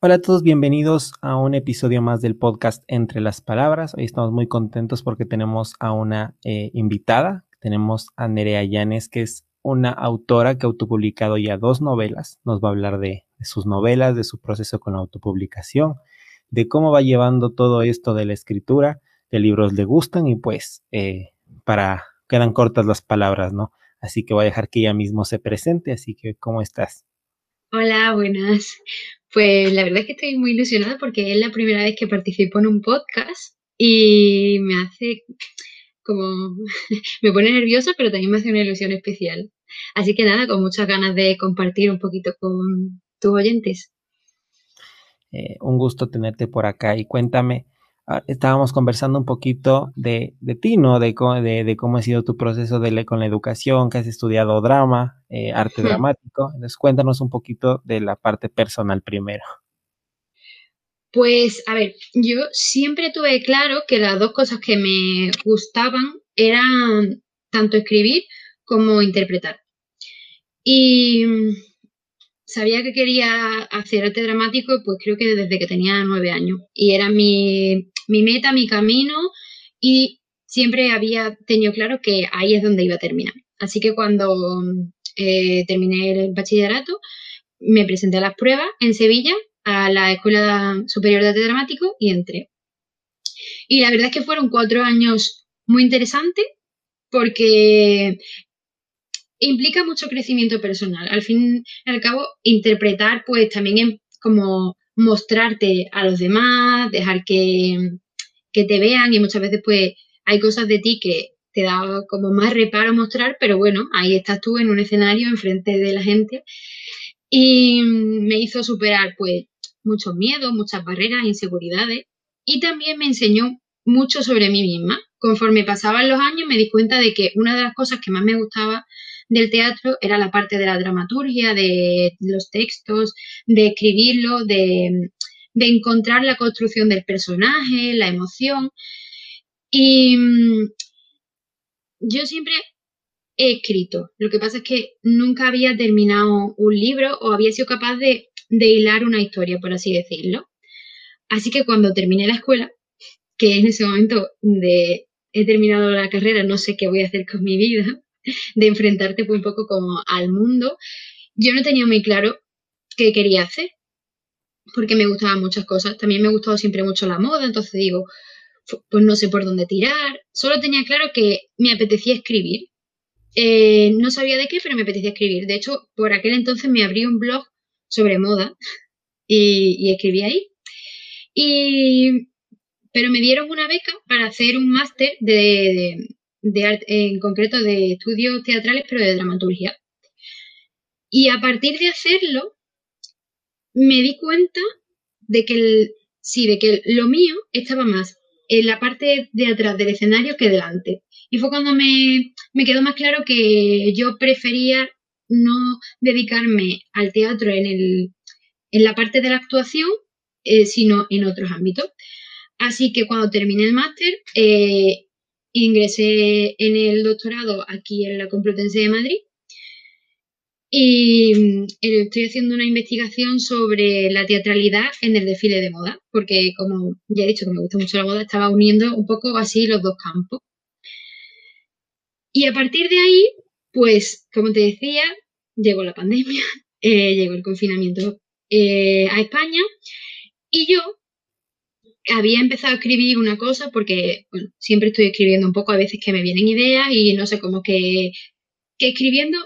Hola a todos, bienvenidos a un episodio más del podcast Entre las Palabras. Hoy estamos muy contentos porque tenemos a una eh, invitada. Tenemos a Nerea Llanes, que es una autora que ha autopublicado ya dos novelas. Nos va a hablar de, sus novelas, de su proceso con la autopublicación, de cómo va llevando todo esto de la escritura, de libros le gustan y pues eh, para quedan cortas las palabras, ¿no? Así que voy a dejar que ella mismo se presente. Así que, ¿cómo estás? Hola, buenas. Pues la verdad es que estoy muy ilusionada porque es la primera vez que participo en un podcast y me hace como, me pone nerviosa, pero también me hace una ilusión especial. Así que nada, con muchas ganas de compartir un poquito con tus oyentes. Eh, un gusto tenerte por acá y cuéntame, estábamos conversando un poquito de, de ti, ¿no? De, de, cómo ha sido tu proceso de, con la educación, que has estudiado drama, eh, arte dramático. Entonces, cuéntanos un poquito de la parte personal primero. Pues, a ver, yo siempre tuve claro que las dos cosas que me gustaban eran tanto escribir como interpretar. Y sabía que quería hacer arte dramático, pues creo que desde que tenía nueve años. Y era mi, meta, mi camino, y siempre había tenido claro que ahí es donde iba a terminar. Así que cuando eh, terminé el bachillerato, me presenté a las pruebas en Sevilla, a la Escuela Superior de Arte Dramático, y entré. Y la verdad es que fueron cuatro años muy interesantes, porque implica mucho crecimiento personal. Al fin y al cabo, interpretar, pues también es como mostrarte a los demás, dejar que, que te vean y muchas veces pues hay cosas de ti que te da como más reparo mostrar, pero bueno, ahí estás tú en un escenario enfrente de la gente y me hizo superar pues muchos miedos, muchas barreras, inseguridades y también me enseñó mucho sobre mí misma. Conforme pasaban los años me di cuenta de que una de las cosas que más me gustaba del teatro era la parte de la dramaturgia, de los textos, de escribirlo, de, encontrar la construcción del personaje, la emoción. Y mm, yo siempre he escrito. Lo que pasa es que nunca había terminado un libro o había sido capaz de, de, hilar una historia, por así decirlo. Así que cuando terminé la escuela, que en ese momento de he terminado la carrera, no sé qué voy a hacer con mi vida, de enfrentarte un poco como al mundo, yo no tenía muy claro qué quería hacer, porque me gustaban muchas cosas. También me ha gustado siempre mucho la moda, entonces digo, pues no sé por dónde tirar. Solo tenía claro que me apetecía escribir. Eh, no sabía de qué, pero me apetecía escribir. De hecho, por aquel entonces me abrí un blog sobre moda y, escribí ahí. Y, pero me dieron una beca para hacer un máster de en concreto de estudios teatrales, pero de dramaturgia. Y a partir de hacerlo, me di cuenta de que, sí, de que lo mío estaba más en la parte de atrás del escenario que delante. Y fue cuando me, me quedó más claro que yo prefería no dedicarme al teatro en, el, en la parte de la actuación, eh, sino en otros ámbitos. Así que cuando terminé el máster, eh, ingresé en el doctorado aquí en la Complutense de Madrid y mm, estoy haciendo una investigación sobre la teatralidad en el desfile de moda, porque como ya he dicho que me gusta mucho la moda, estaba uniendo un poco así los dos campos. Y a partir de ahí, pues, como te decía, llegó la pandemia, eh, llegó el confinamiento eh, a España y yo había empezado a escribir una cosa porque siempre estoy escribiendo un poco, a veces que me vienen ideas y no sé, como que, que escribiendo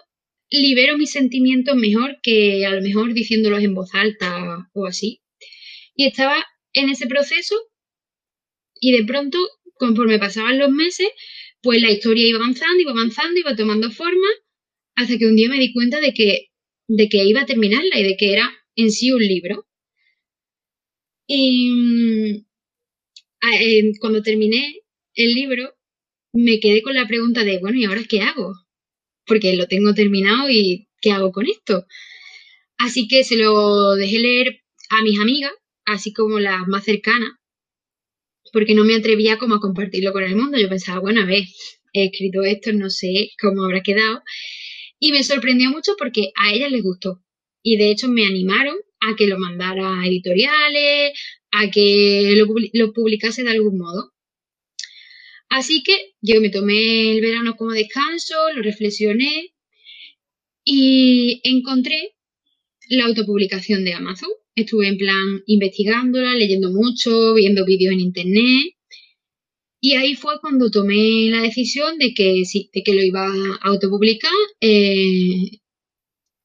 libero mis sentimientos mejor que a lo mejor diciéndolos en voz alta o así. Y estaba en ese proceso y de pronto, conforme pasaban los meses, pues la historia iba avanzando, iba avanzando, iba tomando forma, hasta que un día me di cuenta de que, de que iba a terminarla y de que era en sí un libro. Y, mm, cuando terminé el libro, me quedé con la pregunta de, bueno, ¿y ahora qué hago? Porque lo tengo terminado y ¿qué hago con esto? Así que se lo dejé leer a mis amigas, así como las más cercanas, porque no me atrevía como a compartirlo con el mundo. Yo pensaba, bueno, a ver, he escrito esto, no sé cómo habrá quedado. Y me sorprendió mucho porque a ellas les gustó. Y de hecho me animaron a que lo mandara a editoriales, a que lo, publicase de algún modo. Así que yo me tomé el verano como descanso, lo reflexioné y encontré la autopublicación de Amazon. Estuve en plan investigándola, leyendo mucho, viendo vídeos en internet. Y ahí fue cuando tomé la decisión de que sí, de que lo iba a autopublicar eh,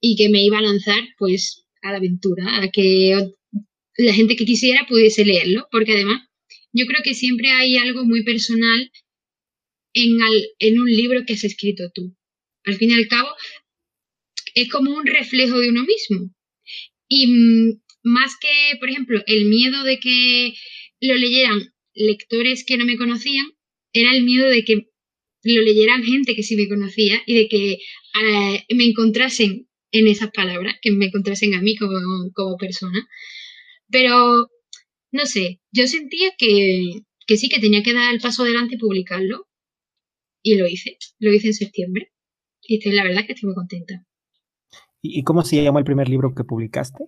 y que me iba a lanzar pues a la aventura, a que la gente que quisiera pudiese leerlo, porque además yo creo que siempre hay algo muy personal en, en un libro que has escrito tú. Al fin y al cabo, es como un reflejo de uno mismo. Y mm, más que, por ejemplo, el miedo de que lo leyeran lectores que no me conocían, era el miedo de que lo leyeran gente que sí me conocía y de que eh, me encontrasen en esas palabras, que me encontrasen a mí como, como persona. Pero, no sé, yo sentía que, que sí, que tenía que dar el paso adelante y publicarlo. Y lo hice, lo hice en septiembre. Y estoy, la verdad que estoy muy contenta. ¿Y cómo se llama el primer libro que publicaste?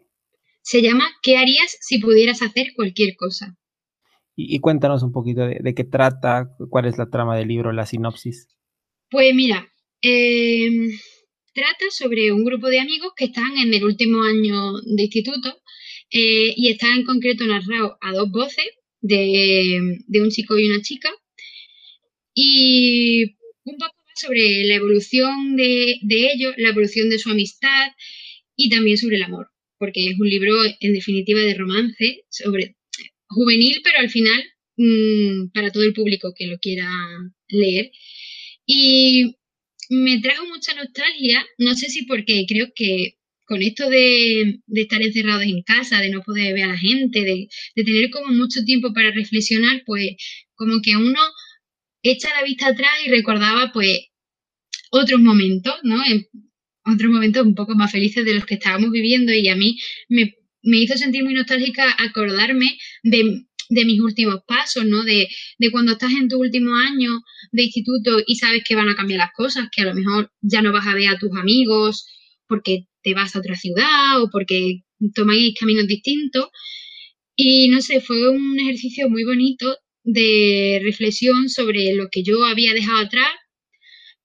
Se llama ¿Qué harías si pudieras hacer cualquier cosa? Y, cuéntanos un poquito de, qué trata, cuál es la trama del libro, la sinopsis. Pues mira, em, trata sobre un grupo de amigos que están en el último año de instituto eh, y está en concreto narrado a dos voces de, de un chico y una chica. Y un poco sobre la evolución de, ellos, la evolución de su amistad y también sobre el amor, porque es un libro en definitiva de romance, sobre juvenil, pero al final mm, para todo el público que lo quiera leer. Y me trajo mucha nostalgia, no sé si porque creo que con esto de, estar encerrados en casa, de no poder ver a la gente, de, de, tener como mucho tiempo para reflexionar, pues como que uno echa la vista atrás y recordaba pues otros momentos, ¿no? Otros momentos un poco más felices de los que estábamos viviendo y a mí me, hizo sentir muy nostálgica acordarme de, mis últimos pasos, ¿no? De, de, cuando estás en tu último año de instituto y sabes que van a cambiar las cosas, que a lo mejor ya no vas a ver a tus amigos porque te vas a otra ciudad o porque tomáis caminos distintos. Y no sé, fue un ejercicio muy bonito de reflexión sobre lo que yo había dejado atrás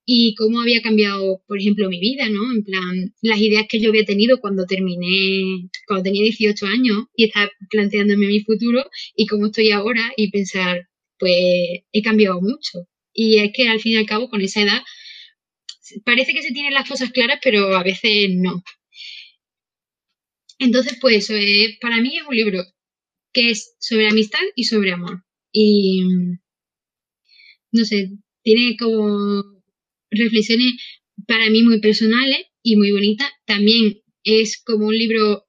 y cómo había cambiado, por ejemplo, mi vida, ¿no? En plan, las ideas que yo había tenido cuando terminé, cuando tenía 18 años y estaba planteándome mi futuro y cómo estoy ahora y pensar, pues he cambiado mucho. Y es que al fin y al cabo, con esa edad, parece que se tienen las cosas claras, pero a veces no. Entonces, pues es, para mí es un libro que es sobre amistad y sobre amor. Y no sé, tiene como reflexiones para mí muy personales y muy bonitas. También es como un libro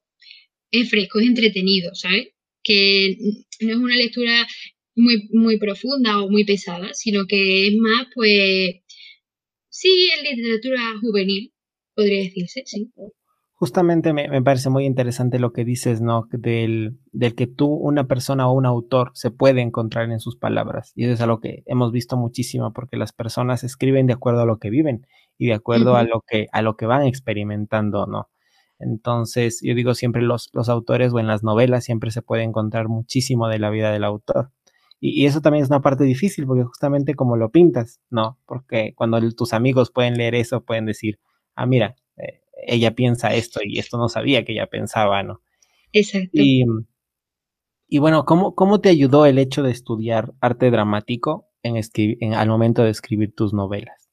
es fresco, es entretenido, ¿sabes? Que no es una lectura muy, muy profunda o muy pesada, sino que es más, pues, sí, es literatura juvenil, podría decirse, sí. Justamente me, parece muy interesante lo que dices, ¿no? Del, del, que tú, una persona o un autor, se puede encontrar en sus palabras. Y eso es algo que hemos visto muchísimo, porque las personas escriben de acuerdo a lo que viven y de acuerdo a, lo que, a lo que van experimentando, ¿no? Entonces, yo digo siempre los, los autores o en las novelas siempre se puede encontrar muchísimo de la vida del autor. Y, eso también es una parte difícil, porque justamente como lo pintas, ¿no? Porque cuando tus amigos pueden leer eso, pueden decir, ah, mira, eh, ella piensa esto y esto no sabía que ella pensaba, ¿no? Exacto. Y, bueno, ¿cómo, ¿cómo te ayudó el hecho de estudiar arte dramático en, en al momento de escribir tus novelas?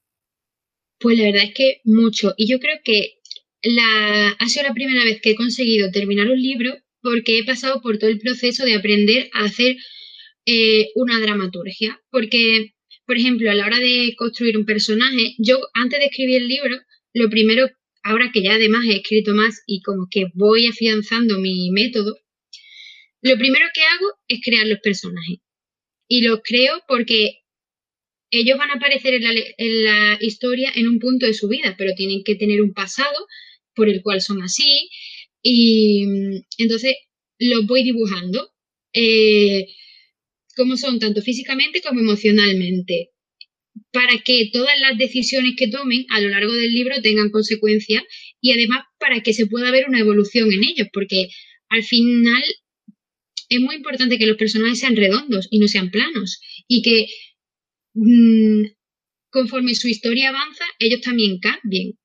Pues la verdad es que mucho. Y yo creo que la, ha sido la primera vez que he conseguido terminar un libro porque he pasado por todo el proceso de aprender a hacer eh, una dramaturgia. Porque, por ejemplo, a la hora de construir un personaje, yo antes de escribir el libro, lo primero ahora que ya además he escrito más y como que voy afianzando mi método, lo primero que hago es crear los personajes. Y los creo porque ellos van a aparecer en la, historia en un punto de su vida, pero tienen que tener un pasado por el cual son así. Y entonces los voy dibujando. Eh, como son tanto físicamente como emocionalmente para que todas las decisiones que tomen a lo largo del libro tengan consecuencias y además para que se pueda ver una evolución en ellos, porque al final es muy importante que los personajes sean redondos y no sean planos y que mm, conforme su historia avanza, ellos también cambien.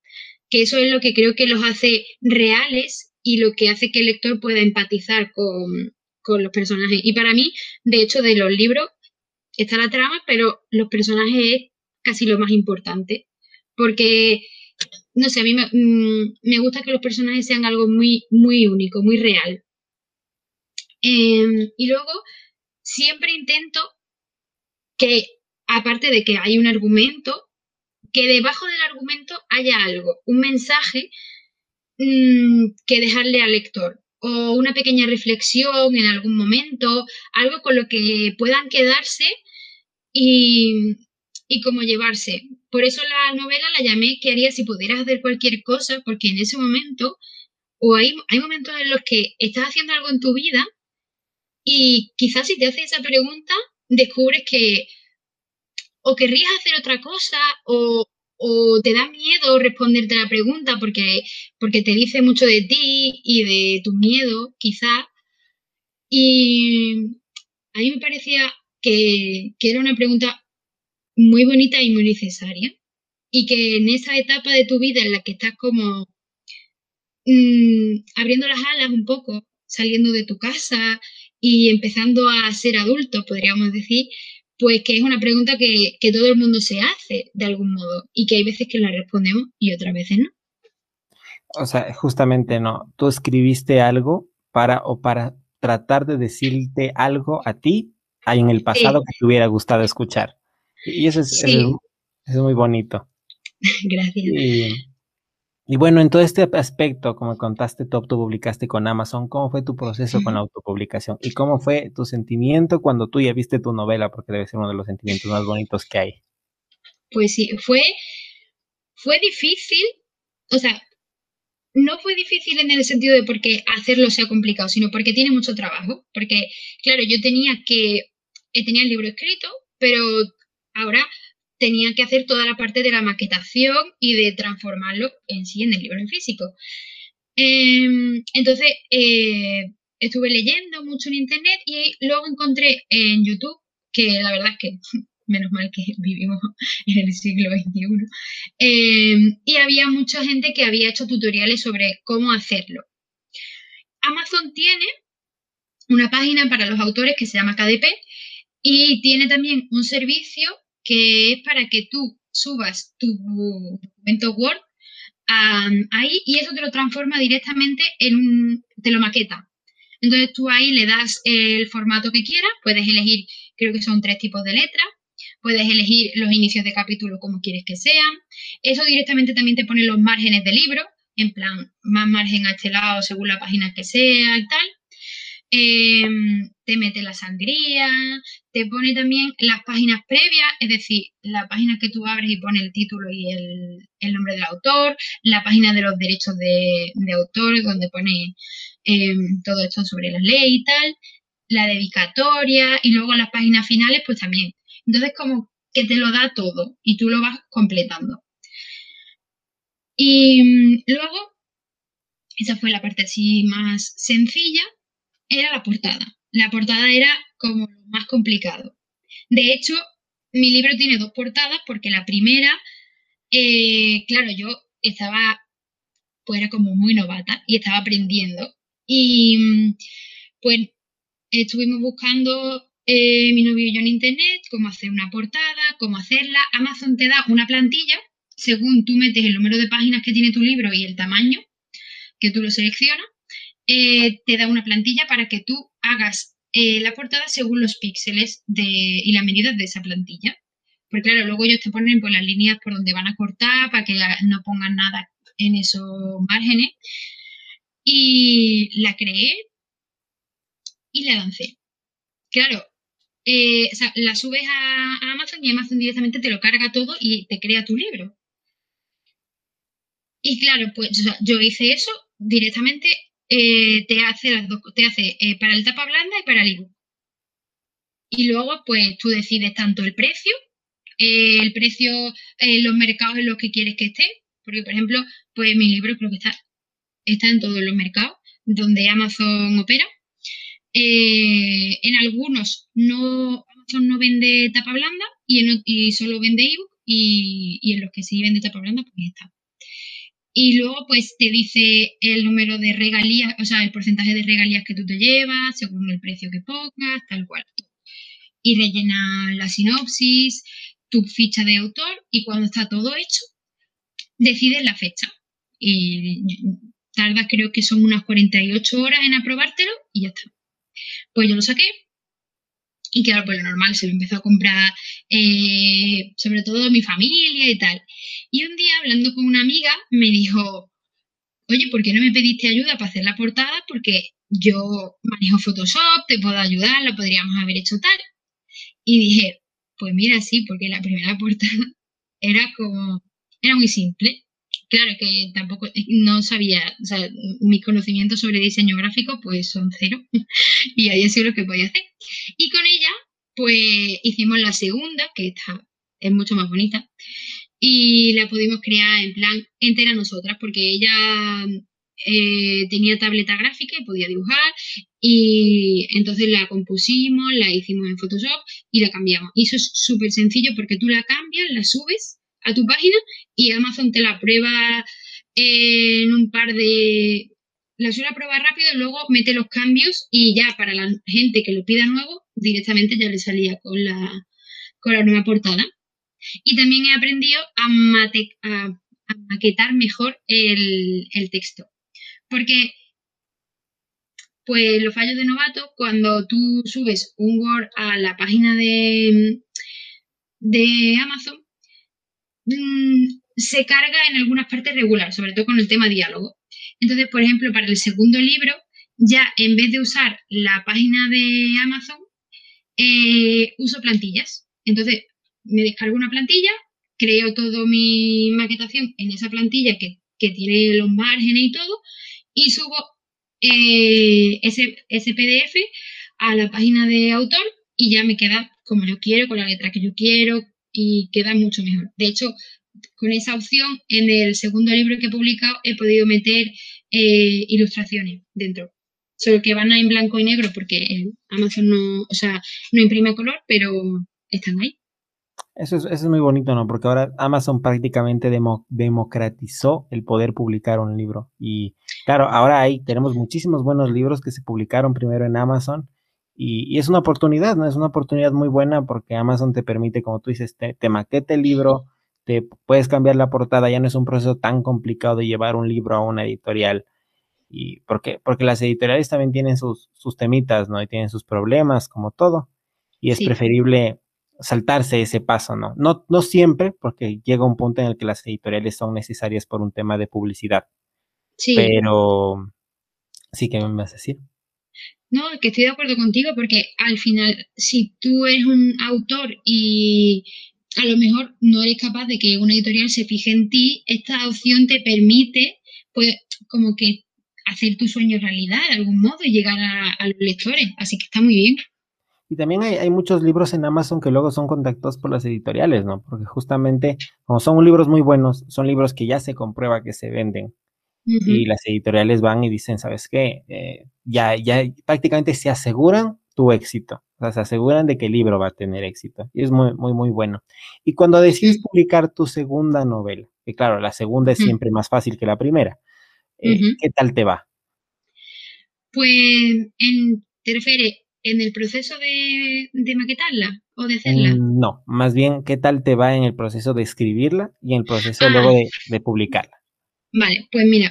Que eso es lo que creo que los hace reales y lo que hace que el lector pueda empatizar con, con los personajes. Y para mí, de hecho, de los libros está la trama, pero los personajes es casi lo más importante. Porque, no sé, a mí me, mm, gusta que los personajes sean algo muy, muy único, muy real. Em, y luego, siempre intento que, aparte de que hay un argumento, que debajo del argumento haya algo, un mensaje mm, que dejarle al lector o una pequeña reflexión en algún momento, algo con lo que puedan quedarse y, y cómo llevarse. Por eso la novela la llamé ¿Qué harías si pudieras hacer cualquier cosa? Porque en ese momento, o hay, hay momentos en los que estás haciendo algo en tu vida y quizás si te haces esa pregunta, descubres que o querrías hacer otra cosa o, o te da miedo responderte a la pregunta porque, porque te dice mucho de ti y de tu miedo, quizá. Y a mí me parecía que, era una pregunta muy bonita y muy necesaria. Y que en esa etapa de tu vida en la que estás como mm, abriendo las alas un poco, saliendo de tu casa y empezando a ser adulto, podríamos decir, pues que es una pregunta que, todo el mundo se hace de algún modo y que hay veces que la respondemos y otras veces no. O sea, justamente no. Tú escribiste algo para o para tratar de decirte algo a ti en el pasado que te hubiera gustado escuchar. Y eso es, es, muy bonito. Gracias. Y bueno, en todo este aspecto, como contaste, tú publicaste con Amazon, ¿cómo fue tu proceso con la autopublicación? ¿Y cómo fue tu sentimiento cuando tú ya viste tu novela? Porque debe ser uno de los sentimientos más bonitos que hay. Pues sí, fue, fue difícil, o sea, no fue difícil en el sentido de porque hacerlo sea complicado, sino porque tiene mucho trabajo. Porque, claro, yo tenía que, tenía el libro escrito, pero ahora tenía que hacer toda la parte de la maquetación y de transformarlo en sí en el libro en físico. Em, entonces, eh, estuve leyendo mucho en internet y luego encontré en YouTube, que la verdad es que menos mal que vivimos en el siglo XXI, em, y había mucha gente que había hecho tutoriales sobre cómo hacerlo. Amazon tiene una página para los autores que se llama KDP y tiene también un servicio que es para que tú subas tu documento Word ahí y eso te lo transforma directamente en un, te lo maqueta. Entonces tú ahí le das el formato que quieras, puedes elegir, creo que son tres tipos de letras, puedes elegir los inicios de capítulo como quieres que sean. Eso directamente también te pone los márgenes del libro, en plan, más margen a este lado según la página que sea y tal. Em, te mete la sangría, te pone también las páginas previas, es decir, la página que tú abres y pone el título y el, nombre del autor, la página de los derechos de, autor, donde pone em, todo esto sobre la ley y tal, la dedicatoria y luego las páginas finales, pues también. Entonces, como que te lo da todo y tú lo vas completando. Y mm, luego, esa fue la parte así más sencilla era la portada. La portada era como lo más complicado. De hecho, mi libro tiene dos portadas porque la primera, eh, claro, yo estaba, pues era como muy novata y estaba aprendiendo. Y pues estuvimos buscando eh, mi novio y yo en internet cómo hacer una portada, cómo hacerla. Amazon te da una plantilla según tú metes el número de páginas que tiene tu libro y el tamaño que tú lo seleccionas eh, te da una plantilla para que tú hagas eh, la portada según los píxeles y las medidas de esa plantilla. Porque claro, luego ellos te ponen pues, las líneas por donde van a cortar para que no pongan nada en esos márgenes. Y la creé y la lancé. Claro, eh, la subes a, Amazon y Amazon directamente te lo carga todo y te crea tu libro. Y claro, pues yo hice eso directamente eh, te hace, las dos, te hace eh, para el tapa blanda y para el ebook. Y luego, pues tú decides tanto el precio, eh, el precio en los mercados en los que quieres que esté, porque por ejemplo, pues mi libro creo que está, está en todos los mercados, donde Amazon opera. En algunos no, Amazon no vende tapa blanda y, y solo vende ebook y, y en los que sí vende tapa blanda, pues está. Y luego, pues te dice el número de regalías, o sea, el porcentaje de regalías que tú te llevas, según el precio que pongas, tal cual. Y rellena la sinopsis, tu ficha de autor, y cuando está todo hecho, decides la fecha. Y tardas, creo que son unas 48 horas en aprobártelo, y ya está. Pues yo lo saqué, y claro, pues lo normal, se lo empezó a comprar eh, sobre todo mi familia y tal. Y un día hablando con una amiga me dijo, oye, ¿por qué no me pediste ayuda para hacer la portada? Porque yo manejo Photoshop, te puedo ayudar, lo podríamos haber hecho tal. Y dije, pues mira, sí, porque la primera portada era como, era muy simple. Claro que tampoco, no sabía, o sea, mis conocimientos sobre diseño gráfico pues son cero y ahí sido lo que podía hacer. Y con ella pues hicimos la segunda, que está, es mucho más bonita, y la pudimos crear en plan entera nosotras, porque ella eh, tenía tableta gráfica y podía dibujar, y entonces la compusimos, la hicimos en Photoshop y la cambiamos. Y eso es súper sencillo porque tú la cambias, la subes a tu página y Amazon te la prueba en un par de... La suele prueba rápido y luego mete los cambios y ya para la gente que lo pida nuevo directamente ya le salía con la, con la nueva portada. Y también he aprendido a, maquetar mejor el, texto. Porque, pues los fallos de novato, cuando tú subes un Word a la página de, de Amazon, mm, se carga en algunas partes regular, sobre todo con el tema diálogo. Entonces, por ejemplo, para el segundo libro, ya en vez de usar la página de Amazon, eh, uso plantillas. Entonces, me descargo una plantilla, creo toda mi maquetación en esa plantilla que, tiene los márgenes y todo, y subo eh, ese, ese PDF a la página de autor y ya me queda como yo quiero, con la letra que yo quiero y queda mucho mejor. De hecho, con esa opción, en el segundo libro que he publicado he podido meter eh, ilustraciones dentro solo que van en blanco y negro porque Amazon no, o sea, no imprime color, pero están ahí. Eso es, eso es muy bonito, ¿no? Porque ahora Amazon prácticamente democratizó el poder publicar un libro. Y claro, ahora hay, tenemos muchísimos buenos libros que se publicaron primero en Amazon. Y, es una oportunidad, ¿no? Es una oportunidad muy buena porque Amazon te permite, como tú dices, te, te maquete el libro, te puedes cambiar la portada, ya no es un proceso tan complicado de llevar un libro a una editorial y porque, porque las editoriales también tienen sus, sus temitas, ¿no? Y tienen sus problemas, como todo. Y es preferible saltarse ese paso, ¿no? ¿no? No siempre, porque llega un punto en el que las editoriales son necesarias por un tema de publicidad. Sí. Pero sí que me vas a decir. No, que estoy de acuerdo contigo porque al final, si tú eres un autor y a lo mejor no eres capaz de que una editorial se fije en ti, esta opción te permite, pues, como que hacer tu sueño realidad de algún modo y llegar a, los lectores. Así que está muy bien. Y también hay, muchos libros en Amazon que luego son contactados por las editoriales, ¿no? Porque justamente, como son libros muy buenos, son libros que ya se comprueba que se venden. Y las editoriales van y dicen, ¿sabes qué? Eh, ya, ya prácticamente se aseguran tu éxito. O sea, se aseguran de que el libro va a tener éxito. Y es muy, muy, muy bueno. Y cuando decides publicar tu segunda novela, que claro, la segunda es siempre más fácil que la primera, eh, ¿Qué tal te va? Pues, ¿te refieres en el proceso de, maquetarla o de hacerla? Mm, no, más bien, ¿qué tal te va en el proceso de escribirla y en el proceso ah. luego de, publicarla? Vale, pues mira,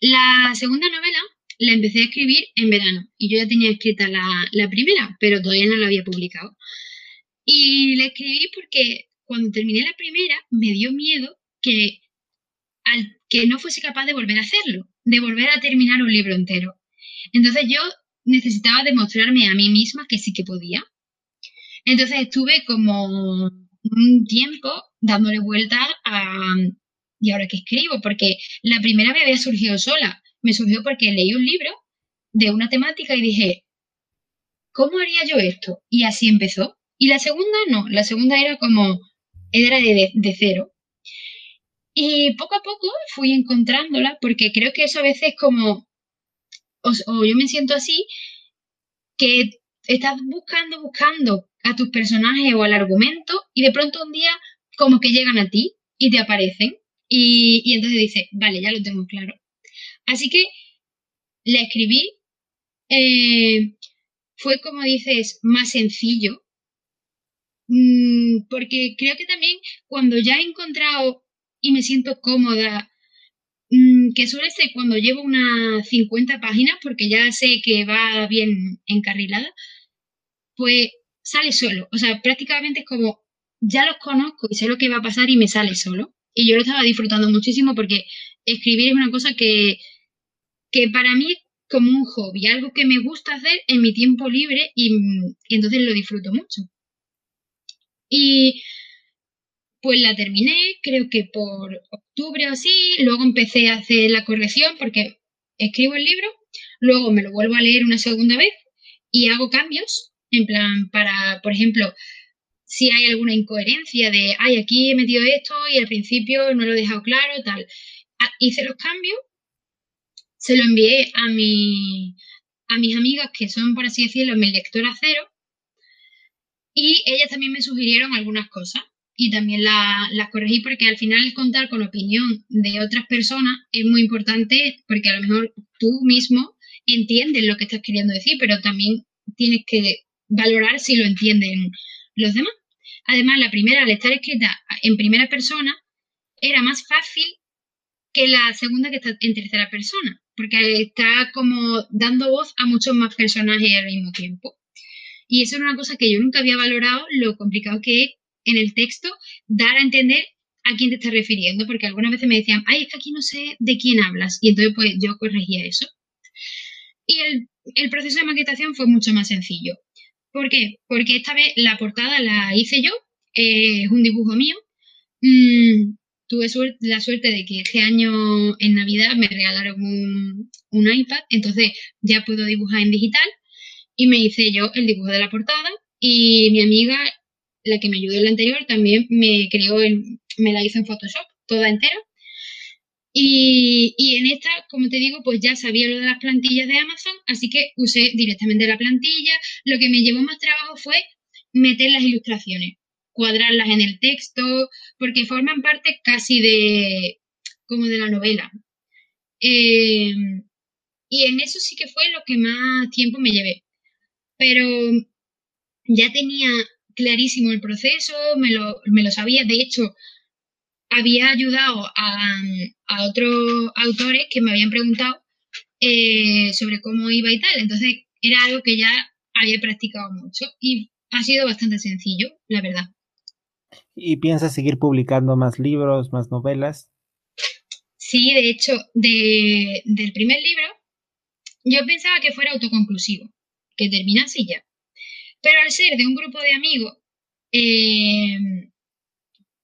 la segunda novela la empecé a escribir en verano y yo ya tenía escrita la, la primera, pero todavía no la había publicado. Y la escribí porque cuando terminé la primera me dio miedo que al que no fuese capaz de volver a hacerlo, de volver a terminar un libro entero. Entonces yo necesitaba demostrarme a mí misma que sí que podía. Entonces estuve como un tiempo dándole vueltas a ¿y ahora qué escribo? Porque la primera me había surgido sola. Me surgió porque leí un libro de una temática y dije, ¿cómo haría yo esto? Y así empezó. Y la segunda no, la segunda era como, era de, de cero. Y poco a poco fui encontrándola porque creo que eso a veces es como o yo me siento así, que estás buscando, buscando a tus personajes o al argumento y de pronto un día como que llegan a ti y te aparecen y, entonces dices, vale, ya lo tengo claro. Así que la escribí, eh, fue como dices, más sencillo, mm, porque creo que también cuando ya he encontrado y me siento cómoda, mm, que suele ser cuando llevo unas 50 páginas, porque ya sé que va bien encarrilada, pues sale solo. O sea, prácticamente es como, ya los conozco y sé lo que va a pasar y me sale solo. Y yo lo estaba disfrutando muchísimo porque escribir es una cosa que, que para mí es como un hobby, algo que me gusta hacer en mi tiempo libre y, entonces lo disfruto mucho. Y pues la terminé, creo que por octubre o así, luego empecé a hacer la corrección porque escribo el libro, luego me lo vuelvo a leer una segunda vez y hago cambios en plan, para, por ejemplo, si hay alguna incoherencia de, ay, aquí he metido esto y al principio no lo he dejado claro, tal. Ah, hice los cambios, se lo envié a, mi, a mis amigas que son, por así decirlo, mi lectora cero, y ellas también me sugirieron algunas cosas y también las corregí porque al final contar con opinión de otras personas es muy importante porque a lo mejor tú mismo entiendes lo que estás queriendo decir, pero también tienes que valorar si lo entienden los demás. Además, la primera, al estar escrita en primera persona, era más fácil que la segunda que está en tercera persona, porque está como dando voz a muchos más personajes al mismo tiempo. Y eso era una cosa que yo nunca había valorado, lo complicado que es en el texto dar a entender a quién te estás refiriendo, porque algunas veces me decían, ay, es que aquí no sé de quién hablas, y entonces pues yo corregía eso. Y el, el proceso de maquetación fue mucho más sencillo. ¿Por qué? Porque esta vez la portada la hice yo, es un dibujo mío. Mm, tuve la suerte de que este año en Navidad me regalaron un, un iPad, entonces ya puedo dibujar en digital y me hice yo el dibujo de la portada y mi amiga, la que me ayudó en la anterior, también me creó, me la hizo en Photoshop, toda entera. Y, en esta, como te digo, pues ya sabía lo de las plantillas de Amazon, así que usé directamente la plantilla. Lo que me llevó más trabajo fue meter las ilustraciones, cuadrarlas en el texto, porque forman parte casi de como de la novela. Eh, y en eso sí que fue lo que más tiempo me llevé. Pero ya tenía clarísimo el proceso, me lo, me lo sabía. De hecho, había ayudado a, otros autores que me habían preguntado eh, sobre cómo iba y tal. Entonces era algo que ya había practicado mucho y ha sido bastante sencillo, la verdad. ¿Y piensas seguir publicando más libros, más novelas? Sí, de hecho, del primer libro yo pensaba que fuera autoconclusivo, que terminase ya. Pero al ser de un grupo de amigos, eh,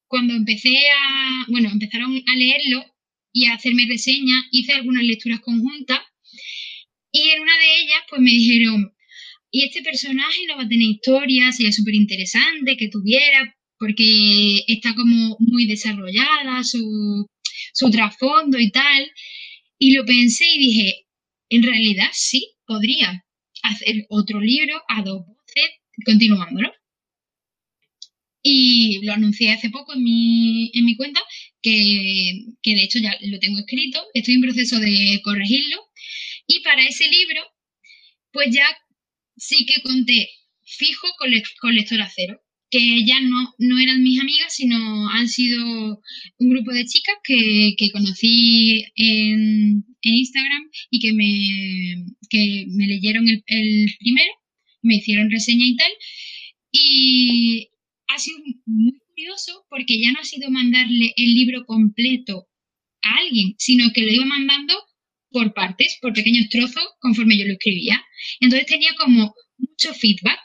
cuando empecé a, bueno, empezaron a leerlo y a hacerme reseña, hice algunas lecturas conjuntas y en una de ellas pues me dijeron, y este personaje no va a tener historia, sería súper interesante que tuviera, porque está como muy desarrollada su, su trasfondo y tal. Y lo pensé y dije, en realidad sí, podría hacer otro libro a dos voces continuándolo. Y lo anuncié hace poco en mi, en mi cuenta, que, que de hecho ya lo tengo escrito, estoy en proceso de corregirlo. Y para ese libro, pues ya sí que conté fijo con, con lectora cero, que ya no, no eran mis amigas, sino han sido un grupo de chicas que, que conocí en, en, Instagram y que me, que me leyeron el, el primero, me hicieron reseña y tal. Y ha sido muy curioso porque ya no ha sido mandarle el libro completo a alguien, sino que lo iba mandando por partes, por pequeños trozos, conforme yo lo escribía. Entonces tenía como mucho feedback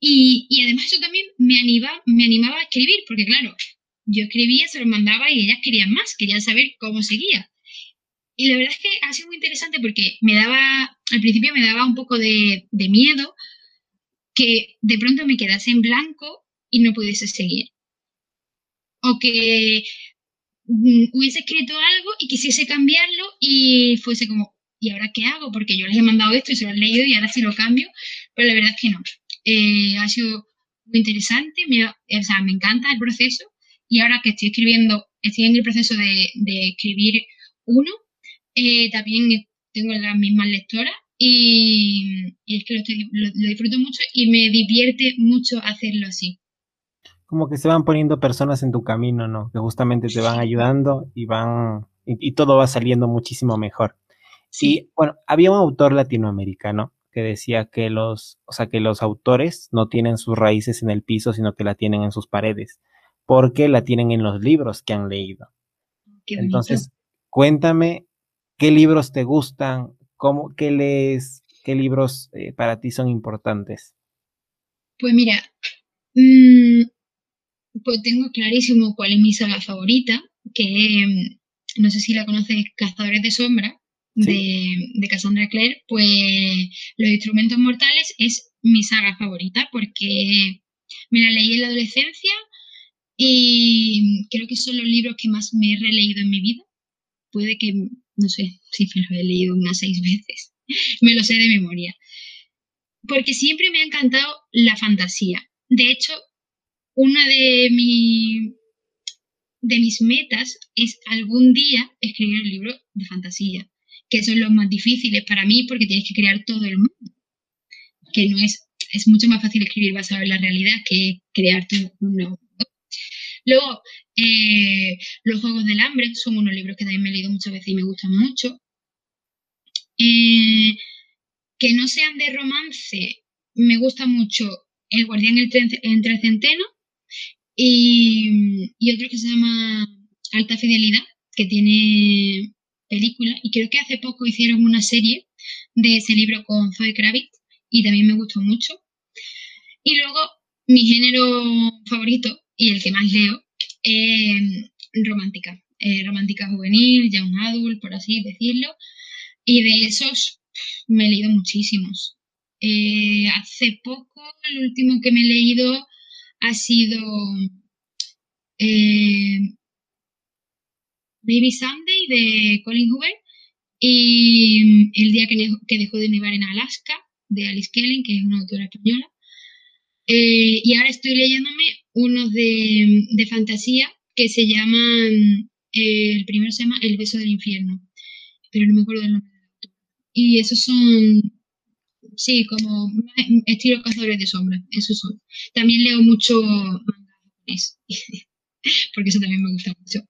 y, y además eso también me animaba, me animaba a escribir, porque claro, yo escribía, se lo mandaba y ellas querían más, querían saber cómo seguía. Y la verdad es que ha sido muy interesante porque me daba, al principio me daba un poco de, de miedo que de pronto me quedase en blanco y no pudiese seguir. O que mm, hubiese escrito algo y quisiese cambiarlo y fuese como, ¿y ahora qué hago? Porque yo les he mandado esto y se lo han leído y ahora sí lo cambio, pero la verdad es que no. Eh, ha sido muy interesante, me, o sea, me encanta el proceso y ahora que estoy escribiendo, estoy en el proceso de, escribir uno, eh, también tengo las mismas lectoras y, es que lo, disfruto mucho y me divierte mucho hacerlo así. Como que se van poniendo personas en tu camino, ¿no? Que justamente te van ayudando y van y, todo va saliendo muchísimo mejor. Sí. bueno, había un autor latinoamericano que decía que los, o sea, que los autores no tienen sus raíces en el piso, sino que la tienen en sus paredes, porque la tienen en los libros que han leído. Entonces, cuéntame qué libros te gustan, cómo, qué lees, qué libros eh, para ti son importantes. Pues mira, mm, pues tengo clarísimo cuál es mi saga favorita, que mm, no sé si la conoces, Cazadores de Sombra, de, Cassandra Clare, pues Los Instrumentos Mortales es mi saga favorita porque me la leí en la adolescencia y creo que son los libros que más me he releído en mi vida. Puede que, no sé, si me lo he leído unas seis veces. me lo sé de memoria. Porque siempre me ha encantado la fantasía. De hecho, una de, mi, de mis metas es algún día escribir un libro de fantasía que son los más difíciles para mí porque tienes que crear todo el mundo, que no es, es mucho más fácil escribir basado en la realidad que crear un nuevo mundo. Luego, eh, Los Juegos del Hambre son unos libros que también me he leído muchas veces y me gustan mucho. Eh, que no sean de romance, me gusta mucho El Guardián entre Centeno y, otro que se llama Alta Fidelidad, que tiene película y creo que hace poco hicieron una serie de ese libro con Zoe Kravitz y también me gustó mucho. Y luego mi género favorito y el que más leo es romántica, eh, romántica juvenil, ya un adult, por así decirlo. Y de esos me he leído muchísimos. Eh, hace poco, el último que me he leído ha sido eh, Baby Sunday de Colin Hoover y mm, El día que, dejó de nevar en Alaska de Alice Kellen, que es una autora española. Eh, y ahora estoy leyéndome unos de, de fantasía que se llaman, eh, el primero se llama El beso del infierno, pero no me acuerdo del nombre. Y esos son, sí, como estilo cazadores de sombra, esos son. También leo mucho mangas porque eso también me gusta mucho.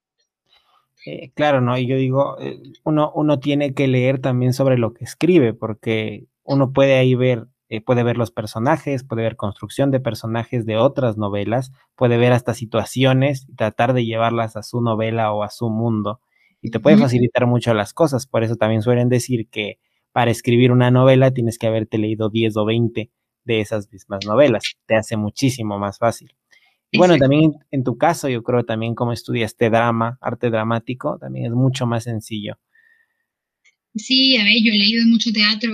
Eh, claro, ¿no? Y yo digo, eh, uno, uno tiene que leer también sobre lo que escribe, porque uno puede ahí ver, eh, puede ver los personajes, puede ver construcción de personajes de otras novelas, puede ver hasta situaciones y tratar de llevarlas a su novela o a su mundo. Y te puede facilitar mucho las cosas. Por eso también suelen decir que para escribir una novela tienes que haberte leído 10 o 20 de esas mismas novelas. Te hace muchísimo más fácil. Y bueno, también en tu caso, yo creo también como estudiaste drama, arte dramático, también es mucho más sencillo. Sí, a ver, yo he leído mucho teatro,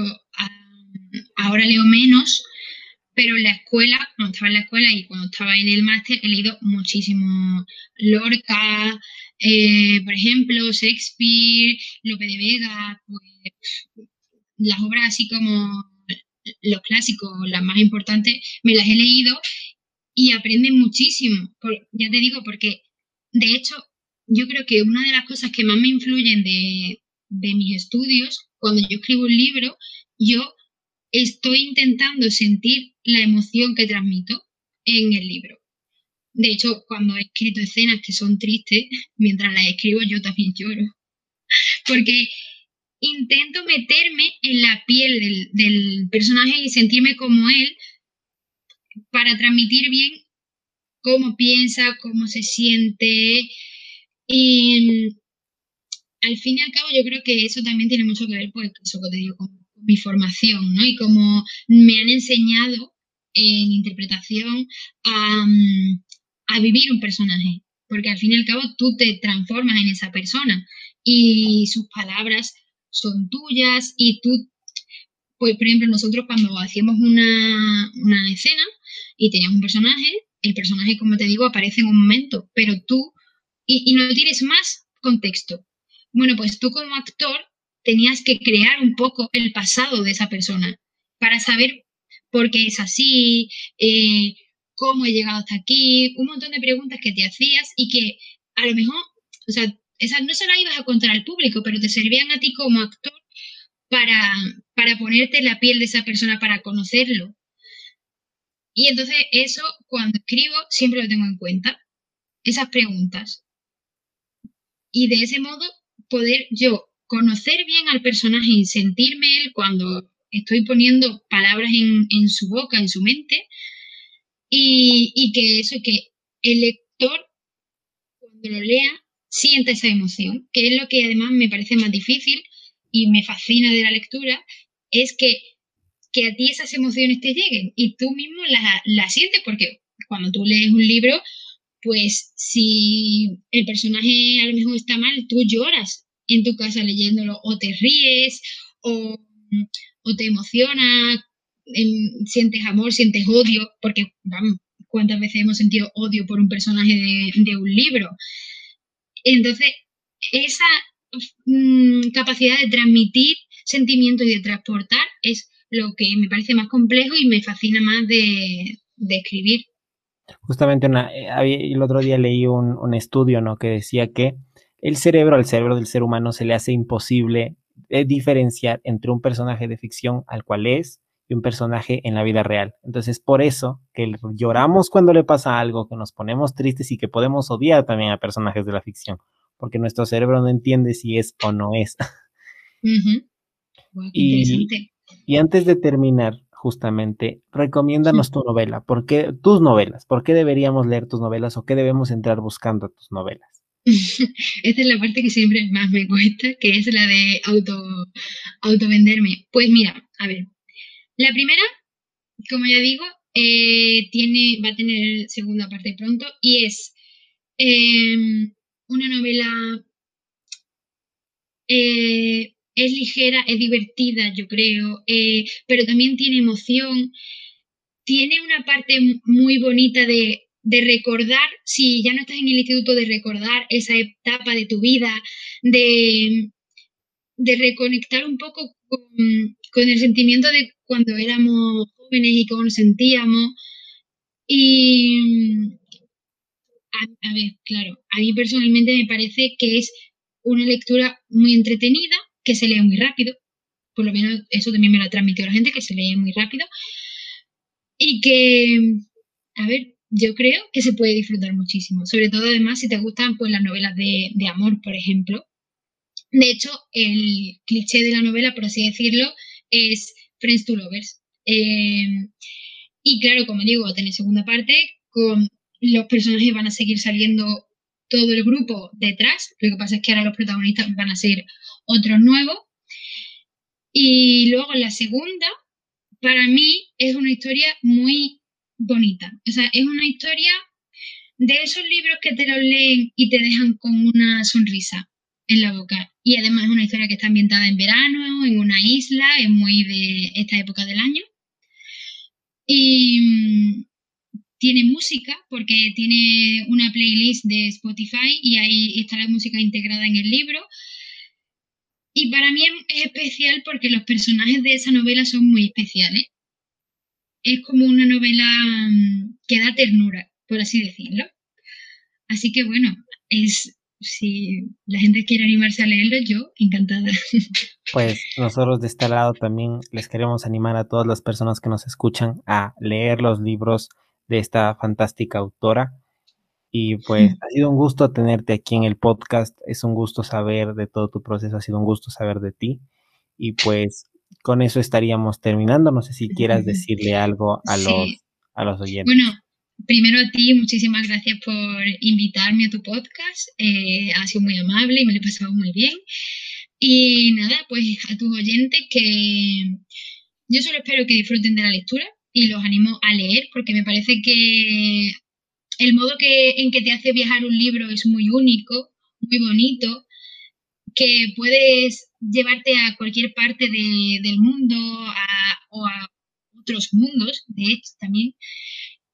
ahora leo menos, pero en la escuela, cuando estaba en la escuela y cuando estaba en el máster, he leído muchísimo Lorca, eh, por ejemplo, Shakespeare, Lope de Vega, pues las obras así como los clásicos, las más importantes, me las he leído y aprenden muchísimo. ya te digo, porque de hecho yo creo que una de las cosas que más me influyen de, mis estudios, cuando yo escribo un libro, yo estoy intentando sentir la emoción que transmito en el libro. De hecho, cuando he escrito escenas que son tristes, mientras las escribo yo también lloro. Porque intento meterme en la piel del, del personaje y sentirme como él para transmitir bien cómo piensa, cómo se siente. Y al fin y al cabo yo creo que eso también tiene mucho que ver, pues, eso que te digo, con, mi formación, ¿no? Y cómo me han enseñado en interpretación a, a vivir un personaje. Porque al fin y al cabo tú te transformas en esa persona y sus palabras son tuyas y tú, pues por ejemplo, nosotros cuando hacíamos una, una escena, y tenías un personaje, el personaje, como te digo, aparece en un momento, pero tú, y, no tienes más contexto. Bueno, pues tú como actor tenías que crear un poco el pasado de esa persona para saber por qué es así, eh, cómo he llegado hasta aquí, un montón de preguntas que te hacías y que a lo mejor, o sea, esas no se las ibas a contar al público, pero te servían a ti como actor para, para ponerte la piel de esa persona, para conocerlo. Y entonces eso, cuando escribo, siempre lo tengo en cuenta, esas preguntas. Y de ese modo poder yo conocer bien al personaje y sentirme él cuando estoy poniendo palabras en, su boca, en su mente, y, y, que eso, que el lector, cuando lo lea, sienta esa emoción, que es lo que además me parece más difícil y me fascina de la lectura, es que, que a ti esas emociones te lleguen y tú mismo las la sientes, porque cuando tú lees un libro, pues si el personaje a lo mejor está mal, tú lloras en tu casa leyéndolo o te ríes o, te emociona, em, sientes amor, sientes odio, porque vamos, cuántas veces hemos sentido odio por un personaje de, un libro. Entonces, esa mm, capacidad de transmitir sentimientos y de transportar es lo que me parece más complejo y me fascina más de, escribir. Justamente eh, el otro día leí un, estudio ¿no? que decía que el cerebro, al cerebro del ser humano se le hace imposible eh, diferenciar entre un personaje de ficción al cual es y un personaje en la vida real. Entonces, por eso que lloramos cuando le pasa algo, que nos ponemos tristes y que podemos odiar también a personajes de la ficción, porque nuestro cerebro no entiende si es o no es. y, y, antes de terminar, justamente, recomiéndanos tu novela, ¿por qué, tus novelas, ¿por qué deberíamos leer tus novelas o qué debemos entrar buscando tus novelas? Esta es la parte que siempre más me cuesta, que es la de auto, auto venderme. Pues mira, a ver. La primera, como ya digo, eh, tiene, va a tener segunda parte pronto y es em, una novela. Eh, es ligera, es divertida, yo creo, eh, pero también tiene emoción. Tiene una parte muy bonita de recordar, si ya no estás en el instituto, de recordar esa etapa de tu vida, de, de reconectar un poco con, el sentimiento de cuando éramos jóvenes y cómo nos sentíamos. Y, a, ver, claro, a mí personalmente me parece que es una lectura muy entretenida, que se lee muy rápido, por lo menos eso también me lo ha transmitido la gente, que se lee muy rápido, y que, a ver, yo creo que se puede disfrutar muchísimo. Sobre todo, además, si te gustan pues, las novelas de, amor, por ejemplo. De hecho, el cliché de la novela, por así decirlo, es Friends to Lovers. Em, y claro, como digo, va a tener segunda parte, con los personajes van a seguir saliendo todo el grupo detrás. Lo que pasa es que ahora los protagonistas van a ser otros nuevos. Y luego la segunda, para mí, es una historia muy bonita. O sea, es una historia de esos libros que te los leen y te dejan con una sonrisa en la boca. Y además es una historia que está ambientada en verano, en una isla, es muy de esta época del año. Y mm, tiene música porque tiene una playlist de Spotify y ahí está la música integrada en el libro. Y para mí es especial porque los personajes de esa novela son muy especiales es como una novela mm, que da ternura, por así decirlo. Así que bueno, es si la gente quiere animarse a leerlo, yo encantada. Pues nosotros de este lado también les queremos animar a todas las personas que nos escuchan a leer los libros de esta fantástica autora. Y pues ha sido un gusto tenerte aquí en el podcast, es un gusto saber de todo tu proceso, ha sido un gusto saber de ti. Y pues con eso estaríamos terminando. No sé si quieras decirle algo a los, a los oyentes. Bueno, primero a ti, muchísimas gracias por invitarme a tu podcast. Eh, ha sido muy amable y me lo he pasado muy bien. Y nada, pues a tus oyentes que yo solo espero que disfruten de la lectura y los animo a leer porque me parece que el modo que, en que te hace viajar un libro es muy único, muy bonito que puedes llevarte a cualquier parte del mundo o a otros mundos, de hecho, también.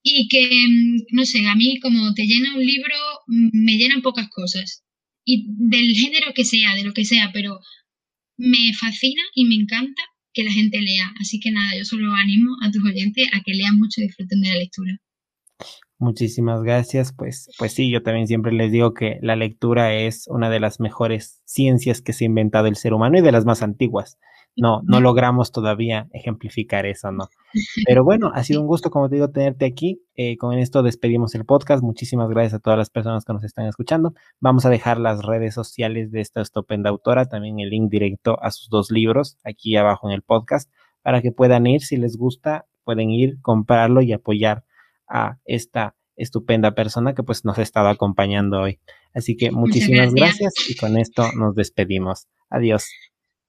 Y que, mm, no sé, a mí como te llena un libro, mm, me llenan pocas cosas. Y del género que sea, de lo que sea, pero me fascina y me encanta que la gente lea. Así que nada, yo solo animo a tus oyentes a que lean mucho y disfruten de la lectura. Muchísimas gracias. Pues, pues sí, yo también siempre les digo que la lectura es una de las mejores ciencias que se ha inventado el ser humano y de las más antiguas. No, no logramos todavía ejemplificar eso, ¿no? Pero bueno, ha sido un gusto, como te digo, tenerte aquí. Eh, con esto despedimos el podcast. Muchísimas gracias a todas las personas que nos están escuchando. Vamos a dejar las redes sociales de esta estupenda autora, también el link directo a sus dos libros aquí abajo en el podcast, para que puedan ir, si les gusta, pueden ir, comprarlo y apoyar a esta estupenda persona que pues nos ha estado acompañando hoy. Así que muchísimas gracias y con esto nos despedimos. Adiós.